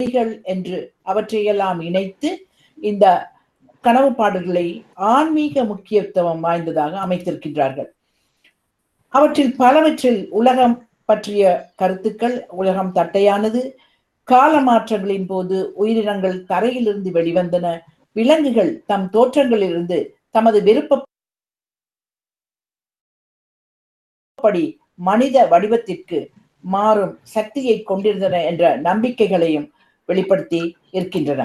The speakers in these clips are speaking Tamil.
மொழிகள் என்று அவற்றையெல்லாம் இணைத்து இந்த கனவு பாடல்களை ஆன்மீக முக்கியத்துவம் வாய்ந்ததாக அமைத்திருக்கின்றார்கள். அவற்றில் பலவற்றில் உலகம் பற்றிய கருத்துக்கள் உலகம் தட்டையானது கால மாற்றங்களின் போது உயிரினங்கள் தரையிலிருந்து வெளிவந்தன விலங்குகள் தம் தோற்றங்களிலிருந்து தமது விருப்பப்படி மனித வடிவத்திற்கு மாறும் சக்தியை கொண்டிருந்தன என்ற நம்பிக்கைகளையும் வெளிப்படுத்தி இருக்கின்றன.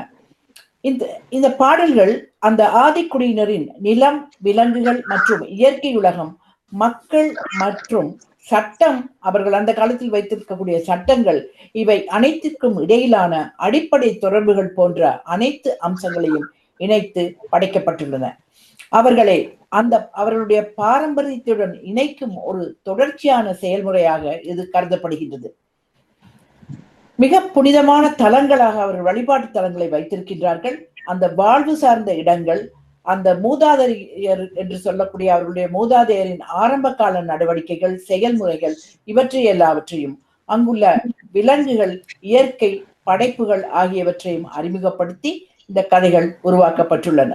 இந்த இந்த பாடல்கள் அந்த ஆதிக்குடியினரின் நிலம் விலங்குகள் மற்றும் இயற்கை உலகம் மக்கள் மற்றும் சட்டம் அவர்கள் அந்த காலத்தில் வைத்திருக்கக்கூடிய சட்டங்கள் இவை அனைத்திற்கும் இடையிலான அடிப்படை தொடர்புகள் போன்ற அனைத்து அம்சங்களையும் இணைத்து படைக்கப்பட்டுள்ளன. அவர்களை அந்த அவர்களுடைய பாரம்பரியத்துடன் இணைக்கும் ஒரு தொடர்ச்சியான செயல்முறையாக இது கருதப்படுகின்றது. மிக புனிதமான தலங்களாக அவர்கள் வழிபாட்டு தலங்களை வைத்திருக்கின்றார்கள். அந்த வாழ்வு சார்ந்த இடங்கள் அந்த மூதாதையர் என்று சொல்லக்கூடிய அவர்களுடைய மூதாதையரின் ஆரம்ப கால நடவடிக்கைகள் செயல்முறைகள் இவற்றை எல்லாவற்றையும் அங்குள்ள விலங்குகள் இயற்கை படைப்புகள் ஆகியவற்றையும் அறிமுகப்படுத்தி இந்த கதைகள் உருவாக்கப்பட்டுள்ளன.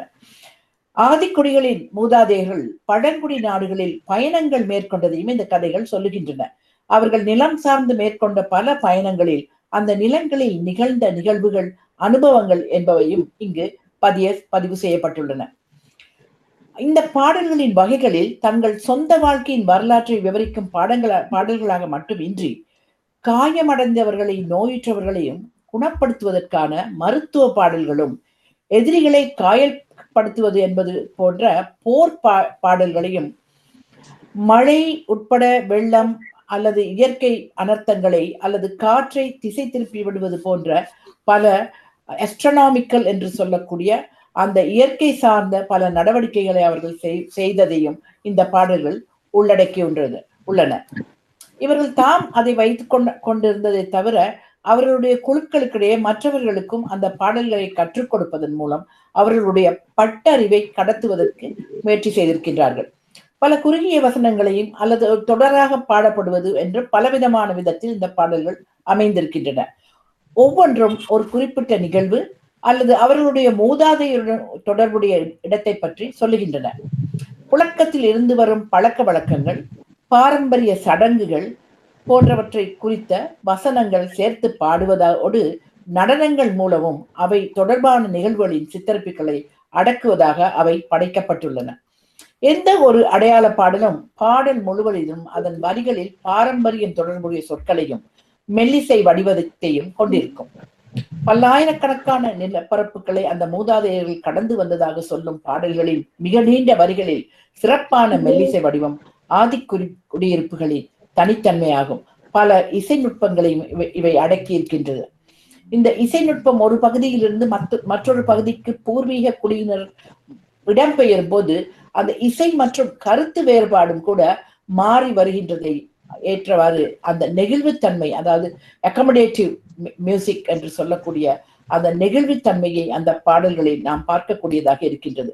ஆதிக்குடிகளின் மூதாதையர்கள் பழங்குடி நாடுகளில் பயணங்கள் மேற்கொண்டதையும் இந்த கதைகள் சொல்லுகின்றன. அவர்கள் நிலம் சார்ந்து மேற்கொண்ட பல பயணங்களில் அந்த நிலங்களில் நிகழ்ந்த நிகழ்வுகள் அனுபவங்கள் என்பவையும் இங்கு பதிய பதிவு செய்யப்பட்டுள்ளன. இந்த பாடல்களின் வகைகளில் தங்கள் சொந்த வாழ்க்கையின் வரலாற்றை விவரிக்கும் பாடங்கள பாடல்களாக மட்டுமின்றி காயமடைந்தவர்களை நோயுற்றவர்களையும் குணப்படுத்துவதற்கான மருத்துவ பாடல்களும் எதிரிகளை காயப்படுத்துவது என்பது போன்ற போர் பா பாடல்களையும் மழை உட்பட வெள்ளம் அல்லது இயற்கை அனர்த்தங்களை அல்லது காற்றை திசை திருப்பி விடுவது போன்ற பல எஸ்ட்ரனாமிக்கல் என்று சொல்லக்கூடிய அந்த இயற்கை சார்ந்த பல நடவடிக்கைகளை அவர்கள் செய்ததையும் இந்த பாடல்கள் உள்ளடக்கியுன்றது உள்ளன. இவர்கள் தாம் அதை வைத்து கொண்டிருந்ததை தவிர அவர்களுடைய குழுக்களுக்கிடையே மற்றவர்களுக்கும் அந்த பாடல்களை கற்றுக் கொடுப்பதன் மூலம் அவர்களுடைய பட்டறிவை கடத்துவதற்கு முயற்சி செய்திருக்கின்றார்கள். பல குறுகிய வசனங்களையும் அல்லது தொடராக பாடப்படுவது என்று பலவிதமான விதத்தில் இந்த பாடல்கள் அமைந்திருக்கின்றன. ஒவ்வொன்றும் ஒரு குறிப்பிட்ட நிகழ்வு அல்லது அவர்களுடைய மூதாதையுடன் தொடர்புடைய இடத்தை பற்றி சொல்லுகின்றன. புழக்கத்தில் இருந்து வரும் பழக்க வழக்கங்கள் பாரம்பரிய சடங்குகள் போன்றவற்றை குறித்த வசனங்கள் சேர்த்து பாடுவதோடு நடனங்கள் மூலமும் அவை தொடர்பான நிகழ்வுகளின் சித்தரிப்புகளை அடக்குவதாக அவை படைக்கப்பட்டுள்ளன. எந்த ஒரு அடையாள பாடலும் பாடல் முழுவதிலும் அதன் வரிகளில் பாரம்பரியம் தொடர்புடைய சொற்களையும் மெல்லிசை வடிவத்தையும் கொண்டிருக்கும். பல்லாயிரக்கணக்கான நிலப்பரப்புகளை அந்த மூதாதையர்கள் கடந்து வந்ததாக சொல்லும் பாடல்களில் மிக நீண்ட வரிகளில் சிறப்பான மெல்லிசை வடிவம் ஆதிக்குடி குடியிருப்புகளின் தனித்தன்மையாகும். பல இசை நுட்பங்களையும் இவை இவை அடக்கி இருக்கின்றது இந்த இசை நுட்பம் ஒரு பகுதியிலிருந்து மற்ற மற்றொரு பகுதிக்கு பூர்வீக குடியினர் இடம்பெயரும் போது அந்த இசை மற்றும் கருத்து வேறுபாடும் கூட மாறி வருகின்றதை ஏற்றவாறு அந்த நெகிழ்வுத்தன்மை அதாவது அக்கமடேட்டிவ் மியூசிக் என்று சொல்லக்கூடிய அந்த நெகிழ்வுத்தன்மையை அந்த பாடல்களில் நாம் பார்க்கக்கூடியதாக இருக்கின்றது.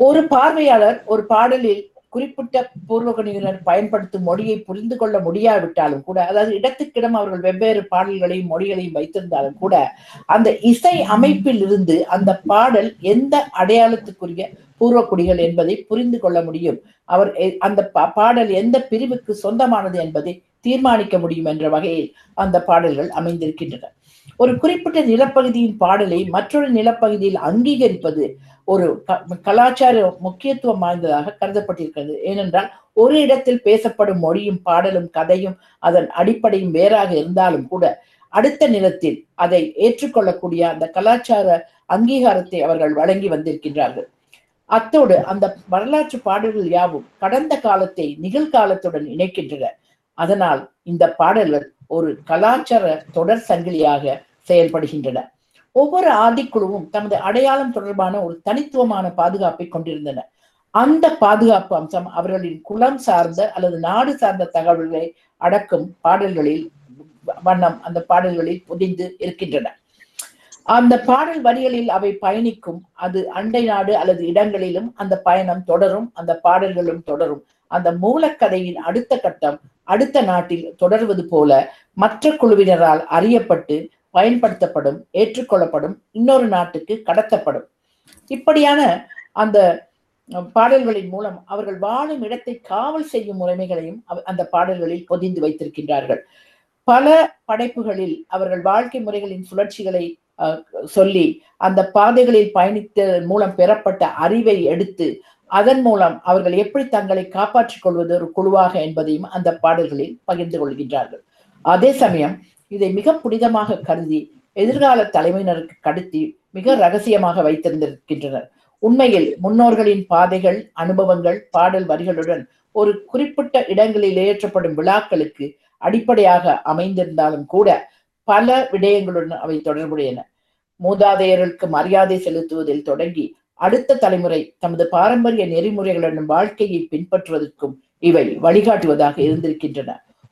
ஒரு பார்வையாளர் ஒரு பாடலில் குறிப்பிட்ட பூர்வகணியினர் பயன்படுத்தும் மொழியை புரிந்து கொள்ள முடியாவிட்டாலும் கூட அதாவது இடத்துக்கிடம் அவர்கள் வெவ்வேறு பாடல்களையும் மொழிகளையும் வைத்திருந்தாலும் கூட அந்த இசை அமைப்பில் இருந்து அந்த பாடல் எந்த அடையாளத்துக்குரிய பூர்வக்குடிகள் என்பதை புரிந்து கொள்ள முடியும். அவர் அந்த பாடல் எந்த பிரிவுக்கு சொந்தமானது என்பதை தீர்மானிக்க முடியும் என்ற வகையில் அந்த பாடல்கள் அமைந்திருக்கின்றன. ஒரு குறிப்பிட்ட நிலப்பகுதியின் பாடலை மற்றொரு நிலப்பகுதியில் அங்கீகரிப்பது ஒரு கலாச்சார முக்கியத்துவம் வாய்ந்ததாக கருதப்பட்டிருக்கிறது. ஏனென்றால் ஒரு இடத்தில் பேசப்படும் மொழியும் பாடலும் கதையும் அதன் அடிப்படையும் வேறாக இருந்தாலும் கூட அடுத்த நிலத்தில் அதை ஏற்றுக்கொள்ளக்கூடிய அந்த கலாச்சார அங்கீகாரத்தை அவர்கள் வழங்கி வந்திருக்கின்றார்கள். அத்தோடு அந்த வரலாற்று பாடல்கள் யாவும் கடந்த காலத்தை நிகழ்காலத்துடன் இணைக்கின்றன. அதனால் இந்த பாடல்கள் ஒரு கலாச்சார தொடர் சங்கிலியாக செயல்படுகின்றன. ஒவ்வொரு ஆதிக்குழுவும் தமது அடையாளம் தொடர்பான ஒரு தனித்துவமான பாதுகாப்பை கொண்டிருந்தன. அந்த பாதுகாப்பு அம்சம் அவர்களின் குலம் சார்ந்த அல்லது நாடு சார்ந்த தகவல்களை அடக்கும் பாடல்களில் வண்ணம் அந்த பாடல்களில் புதிந்து இருக்கின்றன. அந்த பாடல் வரிகளில் அவை பயணிக்கும். அது அண்டை நாடு அல்லது இடங்களிலும் அந்த பயணம் தொடரும் அந்த பாடல்களும் தொடரும். அந்த மூலக்கதையின் அடுத்த கட்டம் அடுத்த நாட்டில் தொடர்வது போல மற்ற குழுவினரால் அறியப்பட்டு பயன்படுத்தப்படும் ஏற்றுக்கொள்ளப்படும் இன்னொரு நாட்டுக்கு கடத்தப்படும். இப்படியான அந்த பாடல்களின் மூலம் அவர்கள் வாழும் இடத்தை காவல் செய்யும் முறைமைகளையும் அந்த பாடல்களில் பொதிந்து வைத்திருக்கின்றார்கள். பல படைப்புகளில் அவர்கள் வாழ்க்கை முறைகளின் சுழற்சிகளை சொல்லி அந்த பாதைகளில் பயணித்த மூலம் பெறப்பட்ட அறிவை எடுத்து அதன் மூலம் அவர்கள் எப்படி தங்களை காப்பாற்றிக் கொள்வது ஒரு குழுவாக என்பதையும் அந்த பாடல்களில் பகிர்ந்து கொள்கின்றார்கள். அதே சமயம் இதை மிக புனிதமாக கருதி எதிர்கால தலைமையினருக்கு கடத்தி மிக ரகசியமாக வைத்திருந்திருக்கின்றனர். உண்மையில் முன்னோர்களின் பாதைகள் அனுபவங்கள் பாடல் வரிகளுடன் ஒரு குறிப்பிட்ட இடங்களில் ஏற்றப்படும் விழாக்களுக்கு அடிப்படையாக அமைந்திருந்தாலும் கூட பல விடயங்களுடன் அவை தொடர்புடையன. மூதாதையர்களுக்கு மரியாதை செலுத்துவதில் தொடங்கி அடுத்த தலைமுறை தமது பாரம்பரிய நெறிமுறைகளுடன் வாழ்க்கையை பின்பற்றுவதற்கும் இவை வழிகாட்டுவதாக இருந்திருக்கின்றன.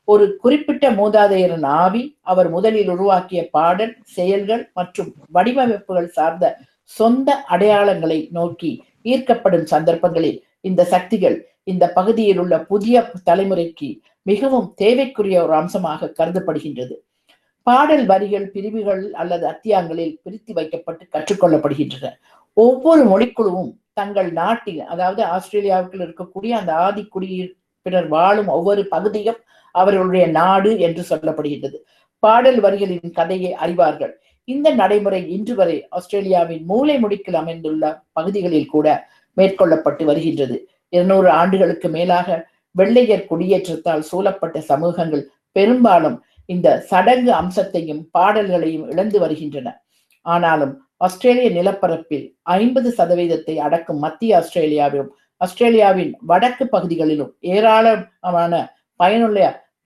ஒரு குறிப்பிட்ட மூதாதையரின் ஆவி அவர் முதலில் உருவாக்கிய பாடல் செயல்கள் மற்றும் வடிவமைப்புகள் சார்ந்த சொந்த அடையாளங்களை நோக்கி ஈர்க்கப்படும் சந்தர்ப்பங்களில் இந்த சக்திகள் இந்த பகுதியில் உள்ள புதிய தலைமுறைக்கு மிகவும் தேவைக்குரிய ஒரு அம்சமாக கருதப்படுகின்றது. பாடல் வரிகள் பிரிவுகள் அல்லது அத்தியாங்களில் பிரித்து வைக்கப்பட்டு கற்றுக்கொள்ளப்படுகின்றன. ஒவ்வொரு மொழிக்குழுவும் தங்கள் நாட்டில் அதாவது ஆஸ்திரேலியாவுக்குள் இருக்கக்கூடிய அந்த ஆதி பிறர் வாழும் ஒவ்வொரு பகுதியும் அவர்களுடைய நாடு என்று சொல்லப்படுகின்றது. பாடல் வரிகளின் கதையை அறிவார்கள். இந்த நடைமுறை இன்று வரை ஆஸ்திரேலியாவின் மூளை முடுக்கில் அமைந்துள்ள பகுதிகளில் கூட மேற்கொள்ளப்பட்டு வருகின்றது. இருநூறு ஆண்டுகளுக்கு மேலாக வெள்ளையர் குடியேற்றத்தால் சூழப்பட்ட சமூகங்கள் பெரும்பாலும் இந்த சடங்கு அம்சத்தையும் பாடல்களையும் இழந்து வருகின்றன. ஆனாலும் ஆஸ்திரேலிய நிலப்பரப்பில் ஐம்பது சதவீதத்தை அடக்கும் மத்திய ஆஸ்திரேலியாவிலும் ஆஸ்திரேலியாவின் வடக்கு பகுதிகளிலும் ஏராளமான பயனுள்ள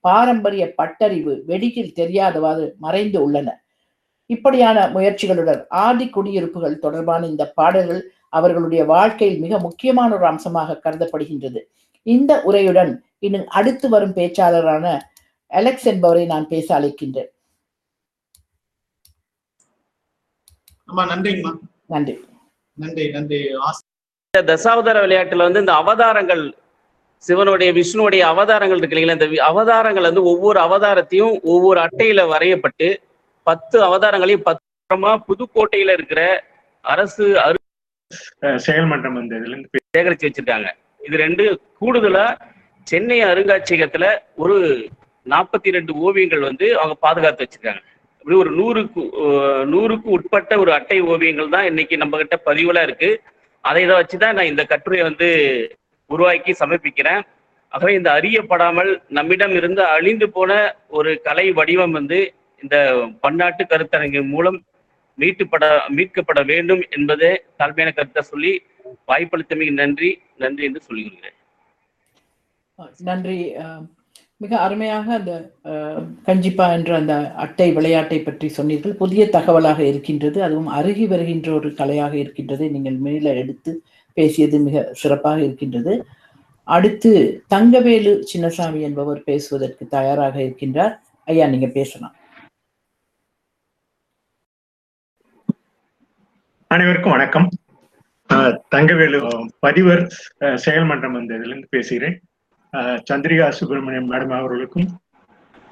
பாரம்பரிய பட்டறிவு வெடியில் தெரியாதவாறு மறைந்து உள்ளன. இப்படியான முயற்சிகளுடன் ஆதி குடியிருப்புகள் தொடர்பான இந்த பாடல்கள் அவர்களுடைய வாழ்க்கையில் மிக முக்கியமான ஒரு அம்சமாக கருதப்படுகின்றது. இந்த உரையுடன் இன்னும் அடுத்து வரும் பேச்சாளரான அலெக்ஸ் என்பவரை நான் பேச அழைக்கின்றேன். நன்றிங்கம்மா. நன்றி. நன்றி நன்றி தசாவதார விளையாட்டுல வந்து இந்த அவதாரங்கள் சிவனுடைய விஷ்ணுடைய அவதாரங்கள் இருக்கு இல்லைங்களா? இந்த அவதாரங்கள் வந்து ஒவ்வொரு அவதாரத்தையும் ஒவ்வொரு அட்டையில வரையப்பட்டு பத்து அவதாரங்களையும் பத்திரமா புதுக்கோட்டையில இருக்கிற அரசு அரு செயல்மன்றம் அந்த இதுல இருந்து சேகரிச்சு வச்சிருக்காங்க. இது ரெண்டு கூடுதலா சென்னை அருங்காட்சியகத்துல ஒரு நாற்பத்தி ரெண்டு ஓவியங்கள் வந்து அவங்க பாதுகாத்து வச்சிருக்காங்க. இப்படி ஒரு நூறுக்கு நூறுக்கு உட்பட்ட ஒரு அட்டை ஓவியங்கள் தான் இன்னைக்கு நம்ம கிட்ட பதிவுல இருக்கு. அதை இதை வச்சுதான் நான் இந்த கட்டுரையை வந்து உருவாக்கி சமர்ப்பிக்கிறேன். ஆகவே இந்த அறியப்படாமல் நம்மிடம் இருந்து அழிந்து போன ஒரு கலை வடிவம் வந்து இந்த பன்னாட்டு கருத்தரங்கு மூலம் மீட்டுப்பட மீட்கப்பட வேண்டும் என்பதே தலைமையான கருத்தை சொல்லி வாய்ப்பளித்தமைக்கு நன்றி நன்றி என்று சொல்லிக்கிறேன் நன்றி மிக அருமையாக அந்த கஞ்சிப்பா என்ற அந்த அட்டை விளையாட்டை பற்றி சொன்னீர்கள். புதிய தகவலாக இருக்கின்றது அதுவும் அருகி வருகின்ற ஒரு கலையாக இருக்கின்றது நீங்கள் மேல எடுத்து பேசியது மிக சிறப்பாக இருக்கின்றது. அடுத்து தங்கவேலு சின்னசாமி என்பவர் பேசுவதற்கு தயாராக இருக்கின்றார். ஐயா நீங்க பேசலாம். அனைவருக்கும் வணக்கம். தங்கவேலு பதிவர் செயல்மன்றம் அந்த இதுல இருந்து பேசுகிறேன். சந்திரிகா சுப்பிரமணியம் மேடம் அவர்களுக்கும்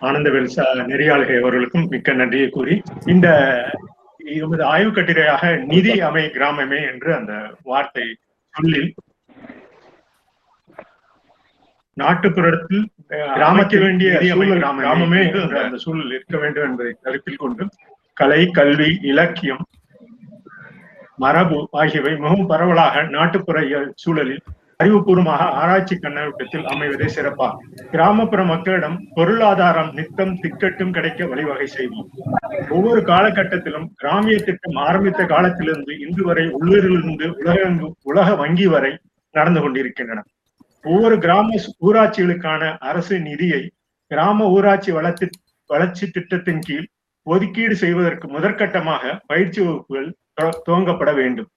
ஆனந்தவேல் நெறியாளகை அவர்களுக்கும் மிக்க நன்றியை கூறி இந்த எமது ஆய்வு கட்டுரையாக நிதி அமை கிராமமே என்று அந்த வார்த்தை சொல்லில் நாட்டுப்புறத்தில் கிராமத்து வேண்டிய கிராமமே அந்த சூழல் இருக்க வேண்டும் என்பதை கருத்தில் கொண்டு கலை கல்வி இலக்கியம் மரபு ஆகியவை மிகவும் பரவலாக நாட்டுப்புற சூழலில் அறிவுபூர்வமாக ஆராய்ச்சி கண்ணோட்டத்தில் அமைவதே சிறப்பாகும் கிராமப்புற மக்களிடம் பொருளாதாரம் நித்தம் திக்கட்டும் கிடைக்க வழிவகை செய்வோம். ஒவ்வொரு காலகட்டத்திலும் கிராமிய திட்டம் ஆரம்பித்த காலத்திலிருந்து இன்று வரை உள்ளூரிலிருந்து உலகெங்கு உலக வங்கி வரை நடந்து கொண்டிருக்கின்றன. ஒவ்வொரு கிராம ஊராட்சிகளுக்கான அரசு நிதியை கிராம ஊராட்சி வளர்ச்சி வளர்ச்சி திட்டத்தின் கீழ் ஒதுக்கீடு செய்வதற்கு முதற்கட்டமாக பயிற்சி வகுப்புகள் துவங்கப்பட வேண்டும்.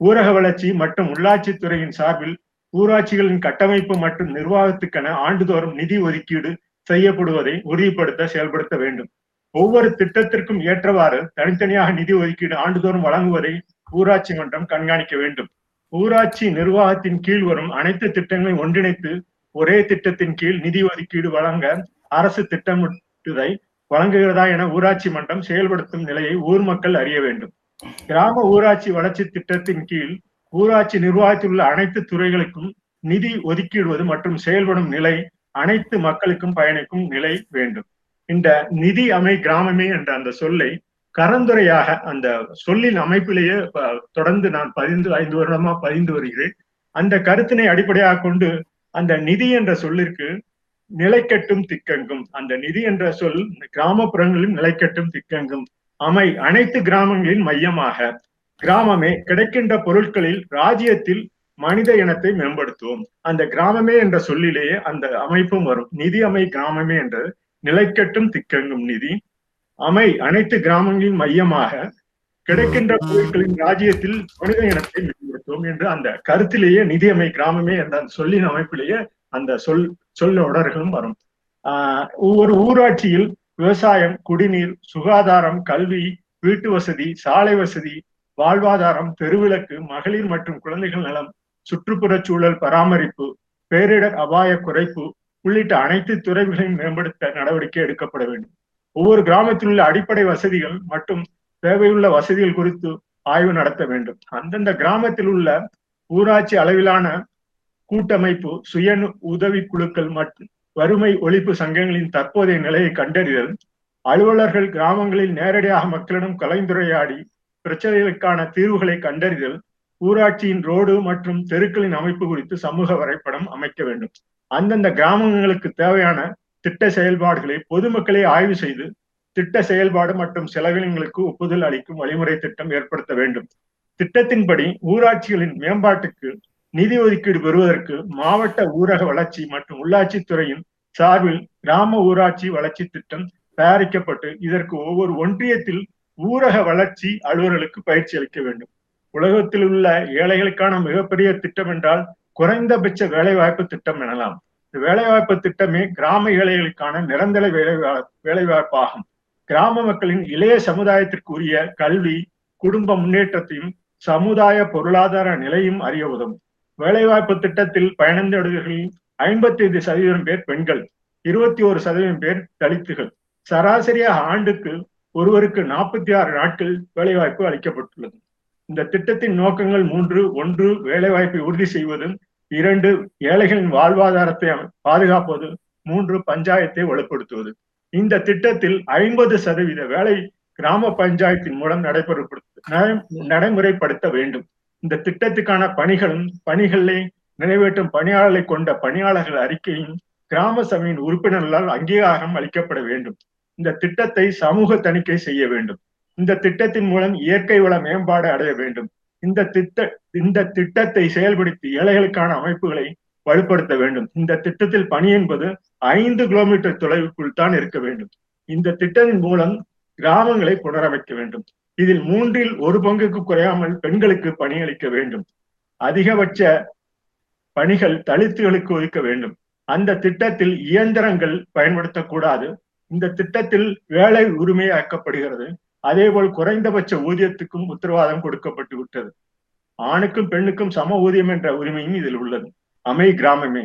ஊரக வளர்ச்சி மற்றும் உள்ளாட்சித்துறையின் சார்பில் ஊராட்சிகளின் கட்டமைப்பு மற்றும் நிர்வாகத்துக்கென ஆண்டுதோறும் நிதி ஒதுக்கீடு செய்யப்படுவதை உறுதிப்படுத்த செயல்படுத்த வேண்டும். ஒவ்வொரு திட்டத்திற்கும் ஏற்றவாறு தனித்தனியாக நிதி ஒதுக்கீடு ஆண்டுதோறும் வழங்குவதை ஊராட்சி மன்றம் கண்காணிக்க வேண்டும். ஊராட்சி நிர்வாகத்தின் கீழ் வரும் அனைத்து திட்டங்களையும் ஒன்றிணைத்து ஒரே திட்டத்தின் கீழ் நிதி ஒதுக்கீடு வழங்க அரசு திட்டமிட்டதை வழங்குகிறதா என ஊராட்சி மன்றம் செயல்படுத்தும் நிலையை ஊர் மக்கள் அறிய வேண்டும். கிராம ஊராட்சி வளர்ச்சி திட்டத்தின் கீழ் ஊராட்சி நிர்வாகத்தில் உள்ள அனைத்து துறைகளுக்கும் நிதி ஒதுக்கிடுவது மற்றும் செயல்படும் நிலை அனைத்து மக்களுக்கும் பயணிக்கும் நிலை வேண்டும். இந்த நிதி அமை கிராமமே என்ற அந்த சொல்லை கரந்துரையாக அந்த சொல்லின் அமைப்பிலேயே தொடர்ந்து நான் பதிந்து ஐந்து வருடமா பதிந்து வருகிறேன். அந்த கருத்தினை அடிப்படையாக கொண்டு அந்த நிதி என்ற சொல்லிற்கு நிலைக்கட்டும் திக்கங்கும். அந்த நிதி என்ற சொல் கிராமப்புறங்களில் நிலைக்கட்டும் திக்கங்கும். அமை அனைத்து கிராமங்களின் மையமாக கிராமமே கிடைக்கின்ற பொருட்களில் ராஜ்யத்தில் மனித இனத்தை மேம்படுத்துவோம் அந்த கிராமமே என்ற சொல்லிலேயே அந்த அமைப்பும் வரும். நிதி அமை கிராமமே என்ற நிலைக்கட்டும் திக்கங்கும் நிதி. அமை அனைத்து கிராமங்களின் மையமாக கிடைக்கின்ற பொருட்களின் ராஜ்யத்தில் மனித இனத்தை மேம்படுத்துவோம் என்று அந்த கருத்திலேயே நிதி அமை கிராமமே என்ற அந்த சொல்லின் அமைப்பிலேயே அந்த சொல் சொல்லொடர்களும் வரும். ஆஹ் ஒவ்வொரு ஊராட்சியில் விவசாயம் குடிநீர் சுகாதாரம் கல்வி வீட்டு வசதி சாலை வசதி வாழ்வாதாரம் தெருவிளக்கு மகளிர் மற்றும் குழந்தைகள் நலம் சுற்றுப்புற சூழல் பராமரிப்பு பேரிடர் அபாய குறைப்பு உள்ளிட்ட அனைத்து துறைகளையும் மேம்படுத்த நடவடிக்கை எடுக்கப்பட வேண்டும். ஒவ்வொரு கிராமத்தில் உள்ள அடிப்படை வசதிகள் மற்றும் தேவையுள்ள வசதிகள் குறித்து ஆய்வு நடத்த வேண்டும். அந்தந்த கிராமத்தில் உள்ள ஊராட்சி அளவிலான கூட்டமைப்பு சுய உதவி குழுக்கள் மற்றும் வறுமை ஒழிப்பு சங்கங்களின் தற்போதைய நிலையை கண்டறிதல் அலுவலர்கள் கிராமங்களில் நேரடியாக மக்களிடம் கலந்துரையாடி பிரச்சனைகளுக்கான தீர்வுகளை கண்டறிதல் ஊராட்சியின் ரோடு மற்றும் தெருக்களின் அமைப்பு குறித்து சமூக வரைபடம் அமைக்க வேண்டும். அந்தந்த கிராமங்களுக்கு தேவையான திட்ட செயல்பாடுகளை பொதுமக்களை ஆய்வு செய்து திட்ட செயல்பாடு மற்றும் செலவினங்களுக்கு ஒப்புதல் அளிக்கும் வழிமுறை திட்டம் ஏற்படுத்த வேண்டும். திட்டத்தின்படி ஊராட்சிகளின் மேம்பாட்டுக்கு நிதி ஒதுக்கீடு பெறுவதற்கு மாவட்ட ஊரக வளர்ச்சி மற்றும் உள்ளாட்சித்துறையின் சார்பில் கிராம ஊராட்சி வளர்ச்சி திட்டம் தயாரிக்கப்பட்டு இதற்கு ஒவ்வொரு ஒன்றியத்தில் ஊரக வளர்ச்சி அலுவலர்களுக்கு பயிற்சி அளிக்க வேண்டும். உலகத்தில் உள்ள ஏழைகளுக்கான மிகப்பெரிய திட்டம் என்றால் குறைந்தபட்ச வேலைவாய்ப்பு திட்டம் எனலாம். இந்த வேலைவாய்ப்பு திட்டமே கிராம ஏழைகளுக்கான நிரந்தர வேலை வேலைவாய்ப்பாகும். கிராம மக்களின் இளைய சமுதாயத்திற்கு உரிய கல்வி குடும்ப முன்னேற்றத்தையும் சமுதாய பொருளாதார நிலையும் அறிய உதவும். வேலைவாய்ப்பு திட்டத்தில் பயனடைந்தவர்களில் ஐம்பத்தி ஐந்து சதவீதம் பேர் பெண்கள் இருபத்தி ஒரு சதவீதம் பேர் தலித்துகள். சராசரியாக ஆண்டுக்கு ஒருவருக்கு நாற்பத்தி ஆறு நாட்கள் வேலைவாய்ப்பு அளிக்கப்பட்டுள்ளது. இந்த திட்டத்தின் நோக்கங்கள் மூன்று ஒன்று வேலைவாய்ப்பை உறுதி செய்வதும் இரண்டு ஏழைகளின் வாழ்வாதாரத்தை பாதுகாப்பது மூன்று பஞ்சாயத்தை வலுப்படுத்துவது இந்த திட்டத்தில் ஐம்பது சதவீத வேலை கிராம பஞ்சாயத்தின் மூலம் நடைபெறப்படுத்த நடைமுறைப்படுத்த வேண்டும். இந்த திட்டத்துக்கான பணிகளும் பணிகளை நிறைவேற்றும் பணியாளர்களை கொண்ட பணியாளர்கள் அறிக்கையும் கிராம சபையின் உறுப்பினர்களால் அங்கீகாரம் அளிக்கப்பட வேண்டும். இந்த திட்டத்தை சமூக தணிக்கை செய்ய வேண்டும். இந்த திட்டத்தின் மூலம் இயற்கை வள மேம்பாடு அடைய வேண்டும். இந்த திட்ட இந்த திட்டத்தை செயல்படுத்தி ஏழைகளுக்கான அமைப்புகளை வலுப்படுத்த வேண்டும். இந்த திட்டத்தில் பணி என்பது ஐந்து கிலோமீட்டர் தொலைவுக்குள் தான் இருக்க வேண்டும். இந்த திட்டத்தின் மூலம் கிராமங்களை புனரமைக்க வேண்டும். இதில் மூன்றில் ஒரு பங்குக்கு குறையாமல் பெண்களுக்கு பணி அளிக்க வேண்டும். அதிகபட்ச பணிகள் தலித்துகளுக்கு ஒதுக்க வேண்டும். அந்த திட்டத்தில் இயந்திரங்கள் பயன்படுத்தக்கூடாது. இந்த திட்டத்தில் வேலை உரிமையாக்கப்படுகிறது. அதேபோல் குறைந்தபட்ச ஊதியத்துக்கும் உத்தரவாதம் கொடுக்கப்பட்டு விட்டது. ஆணுக்கும் பெண்ணுக்கும் சம ஊதியம் என்ற உரிமையும் இதில் உள்ளது. அமை கிராமமே.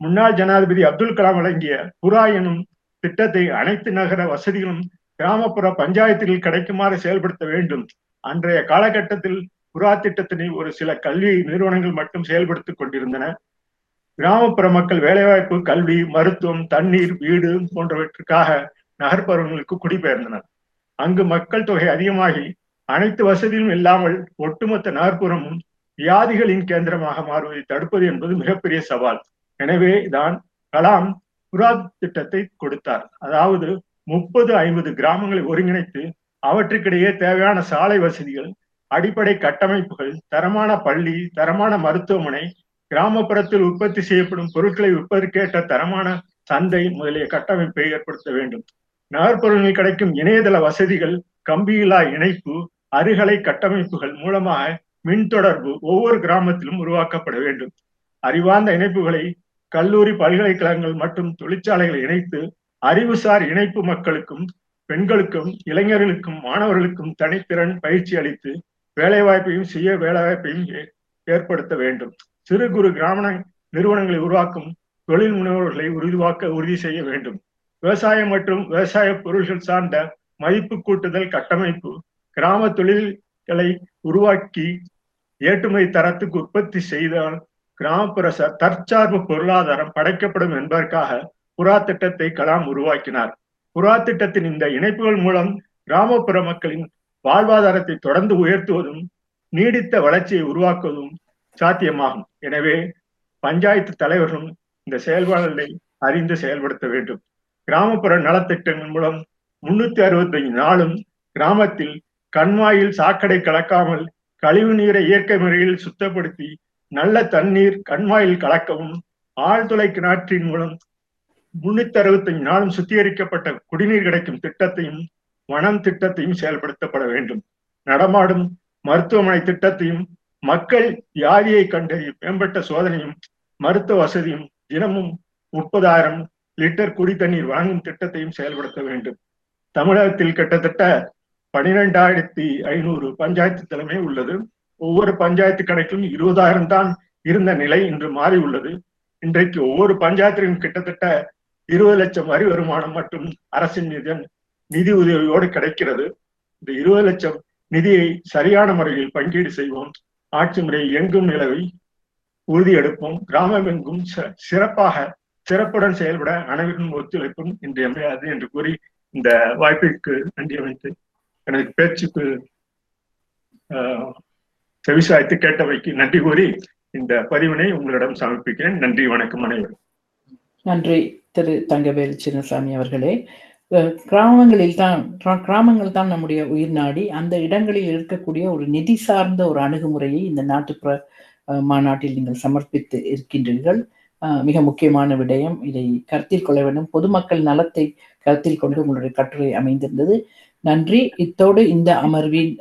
முன்னாள் ஜனாதிபதி அப்துல் கலாம் வழங்கிய புறா எனும் திட்டத்தை அனைத்து நகர வசதிகளும் கிராமப்புற பஞ்சாயத்துகளில் கிடைக்குமாறு செயல்படுத்த வேண்டும். அன்றைய காலகட்டத்தில் புறா திட்டத்தினை ஒரு சில கல்வி நிறுவனங்கள் மட்டும் செயல்படுத்திக் கொண்டிருந்தன. கிராமப்புற மக்கள் வேலைவாய்ப்பு கல்வி மருத்துவம் தண்ணீர் வீடு போன்றவற்றுக்காக நகர்ப்புறங்களுக்கு குடிபெயர்ந்தனர். அங்கு மக்கள் தொகை அதிகமாகி அனைத்து வசதியும் இல்லாமல் ஒட்டுமொத்த நகர்ப்புறமும் வியாதிகளின் கேந்திரமாக மாறுவதை தடுப்பது என்பது மிகப்பெரிய சவால். எனவே தான் கலாம் புறா திட்டத்தை கொடுத்தார். அதாவது முப்பது ஐம்பது கிராமங்களை ஒருங்கிணைத்து அவற்றுக்கிடையே தேவையான சாலை வசதிகள் அடிப்படை கட்டமைப்புகள் தரமான பள்ளி தரமான மருத்துவமனை கிராமப்புறத்தில் உற்பத்தி செய்யப்படும் பொருட்களை விற்பதற்கேற்ற தரமான சந்தை முதலிய கட்டமைப்பை ஏற்படுத்த வேண்டும். நகர்ப்புறங்களில் கிடைக்கும் இணையதள வசதிகள் கம்பியிலா இணைப்பு அருகலை கட்டமைப்புகள் மூலமாக மின் தொடர்பு ஒவ்வொரு கிராமத்திலும் உருவாக்கப்பட வேண்டும். அறிவார்ந்த இணைப்புகளை கல்லூரி பல்கலைக்கழகங்கள் மற்றும் தொழிற்சாலைகளை இணைத்து அறிவுசார் இணைப்பு மக்களுக்கும் பெண்களுக்கும் இளைஞர்களுக்கும் மாணவர்களுக்கும் தனித்திறன் பயிற்சி அளித்து வேலைவாய்ப்பையும் சுய வேலைவாய்ப்பையும் ஏற்படுத்த வேண்டும். சிறு குறு கிராம நிறுவனங்களை உருவாக்கும் தொழில் முனைவோர்களை உருவாக்க உறுதி செய்ய வேண்டும். விவசாயம் மற்றும் விவசாய பொருள்கள் சார்ந்த மதிப்பு கூட்டுதல் கட்டமைப்பு கிராம தொழில்களை உருவாக்கி ஏற்றுமதி தரத்துக்கு உற்பத்தி செய்தால் கிராமப்புற தற்சார்பு பொருளாதாரம் படைக்கப்படும் என்பதற்காக புறா திட்டத்தை கலாம் உருவாக்கினார். புறா திட்டத்தின் இந்த இணைப்புகள் மூலம் கிராமப்புற மக்களின் வாழ்வாதாரத்தை தொடர்ந்து உயர்த்துவதும் நீடித்த வளர்ச்சியை உருவாக்குவதும் சாத்தியமாகும். எனவே பஞ்சாயத்து தலைவர்களும் இந்த செயல்பாடுகளை அறிந்து செயல்படுத்த வேண்டும். கிராமப்புற நலத்திட்டங்கள் மூலம் முன்னூத்தி அறுபத்தஞ்சு நாளும் கிராமத்தில் கண்மாயில் சாக்கடை கலக்காமல் கழிவு நீரை இயற்கை முறையில் சுத்தப்படுத்தி நல்ல தண்ணீர் கண்மாயில் கலக்கவும் ஆழ்துளை கிணற்றின் மூலம் முன்னூத்தி அறுபத்தஞ்சு நாளும் சுத்திகரிக்கப்பட்ட குடிநீர் கிடைக்கும் திட்டத்தையும் வனம் திட்டத்தையும் செயல்படுத்தப்பட வேண்டும். நடமாடும் மருத்துவமனை திட்டத்தையும் மக்கள் வியாதியை கண்டறியும் மேம்பட்ட சோதனையும் மருத்துவ வசதியும் தினமும் முப்பதாயிரம் லிட்டர் குடி தண்ணீர் வழங்கும் திட்டத்தையும் செயல்படுத்த வேண்டும். தமிழகத்தில் கிட்டத்தட்ட பனிரெண்டாயிரத்தி ஐநூறு பஞ்சாயத்து தலைமை உள்ளது. ஒவ்வொரு பஞ்சாயத்து கணக்கிலும் இருபதாயிரம் தான் இருந்த நிலை இன்று மாறி உள்ளது இன்றைக்கு ஒவ்வொரு பஞ்சாயத்திலும் கிட்டத்தட்ட இருபது லட்சம் வரி வருமானம் மற்றும் அரசின் நிதி நிதி உதவியோடு கிடைக்கிறது. இந்த இருபது லட்சம் நிதியை சரியான முறையில் பங்கீடு செய்வோம். ஆட்சி முறை எங்கும் நிலவை உறுதியெடுப்போம் கிராமம் எங்கும் சிறப்பாக சிறப்புடன் செயல்பட அனைவரும் ஒத்துழைப்பும் இன்றியமையாது என்று கூறி இந்த வாய்ப்பிற்கு நன்றி அமைத்து எனது பேச்சுக்கு செவிசாய்த்து கேட்டவைக்கு நன்றி கூறி இந்த பதிவினை உங்களிடம் சமர்ப்பிக்கிறேன். நன்றி வணக்கம் அனைவரும். நன்றி திரு தங்கவேல் சின்னசாமி அவர்களே. கிராமங்களில் தான் கிராமங்கள் தான் நம்முடைய உயிர் நாடி அந்த இடங்களில் இருக்கக்கூடிய ஒரு நிதி சார்ந்த ஒரு அணுகுமுறையை இந்த நாட்டுப்புற மாநாட்டில் நீங்கள் சமர்ப்பித்து இருக்கின்றீர்கள். மிக முக்கியமான விடயம் இதை கருத்தில் கொள்ள வேண்டும். பொதுமக்கள் நலத்தை கருத்தில் கொண்டு உங்களுடைய கட்டுரை அமைந்திருந்தது. நன்றி. இத்தோடு இந்த அமர்வின்